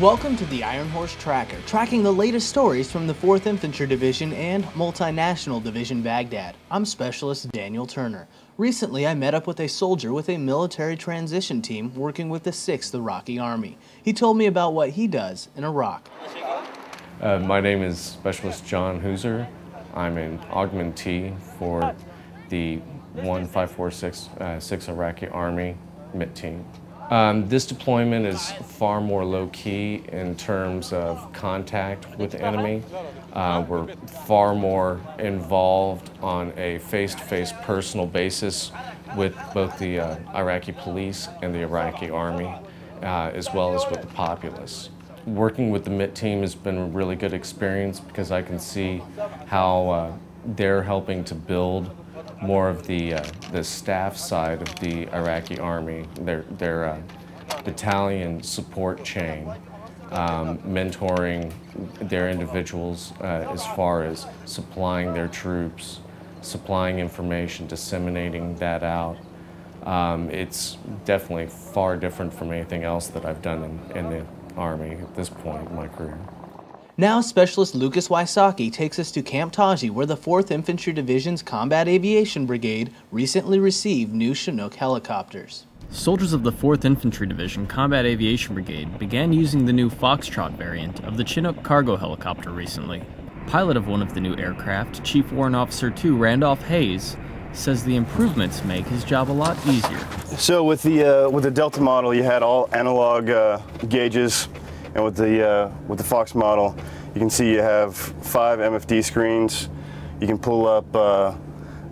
Welcome to the Iron Horse Tracker, tracking the latest stories from the 4th Infantry Division and Multinational Division Baghdad. I'm Specialist Daniel Turner. Recently, I met up with a soldier with a military transition team working with the 6th Iraqi Army. He told me about what he does in Iraq. Uh, my name is Specialist John Hooser. I'm an augmentee for the 1546 uh, 6th Iraqi Army MIT team. Um, this deployment is far more low-key in terms of contact with the enemy. Uh, we're far more involved on a face-to-face -face personal basis with both the uh, Iraqi police and the Iraqi army, uh, as well as with the populace. Working with the MIT team has been a really good experience because I can see how uh, they're helping to build more of the uh, the staff side of the Iraqi army, their their uh, battalion support chain, um, mentoring their individuals uh, as far as supplying their troops, supplying information, disseminating that out. Um, it's definitely far different from anything else that I've done in, in the Army at this point in my career. Now, Specialist Lucas Wysocki takes us to Camp Taji, where the 4th Infantry Division's Combat Aviation Brigade recently received new Chinook helicopters. Soldiers of the 4th Infantry Division Combat Aviation Brigade began using the new Foxtrot variant of the Chinook cargo helicopter recently. Pilot of one of the new aircraft, Chief Warrant Officer 2 Randolph Hayes, says the improvements make his job a lot easier. So with the uh, with the Delta model, you had all analog uh, gauges and with the, uh, with the Fox model, you can see you have five MFD screens. You can pull up uh,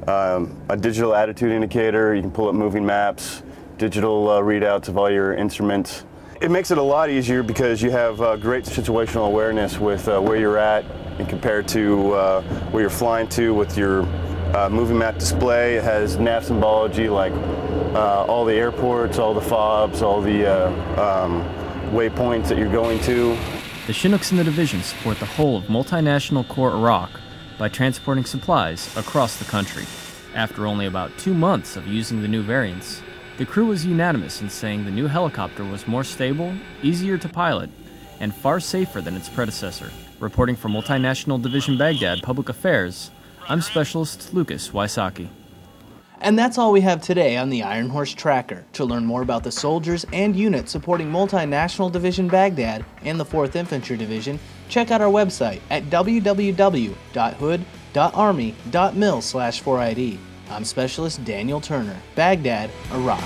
um, a digital attitude indicator. You can pull up moving maps, digital uh, readouts of all your instruments. It makes it a lot easier because you have uh, great situational awareness with uh, where you're at and compared to uh, where you're flying to with your moving map display. It has nav symbology like all the airports, all the fobs, all the um, waypoints that you're going to. The Chinooks in the division support the whole of multinational Corps Iraq by transporting supplies across the country. After only about two months of using the new variants, the crew was unanimous in saying the new helicopter was more stable, easier to pilot, and far safer than its predecessor. Reporting for Multinational Division Baghdad Public Affairs, I'm Specialist Lucas Wysocki. And that's all we have today on the Iron Horse Tracker. To learn more about the soldiers and units supporting Multinational Division Baghdad and the 4th Infantry Division, check out our website at www.hood.army.mil 4ID. I'm Specialist Daniel Turner, Baghdad, Iraq.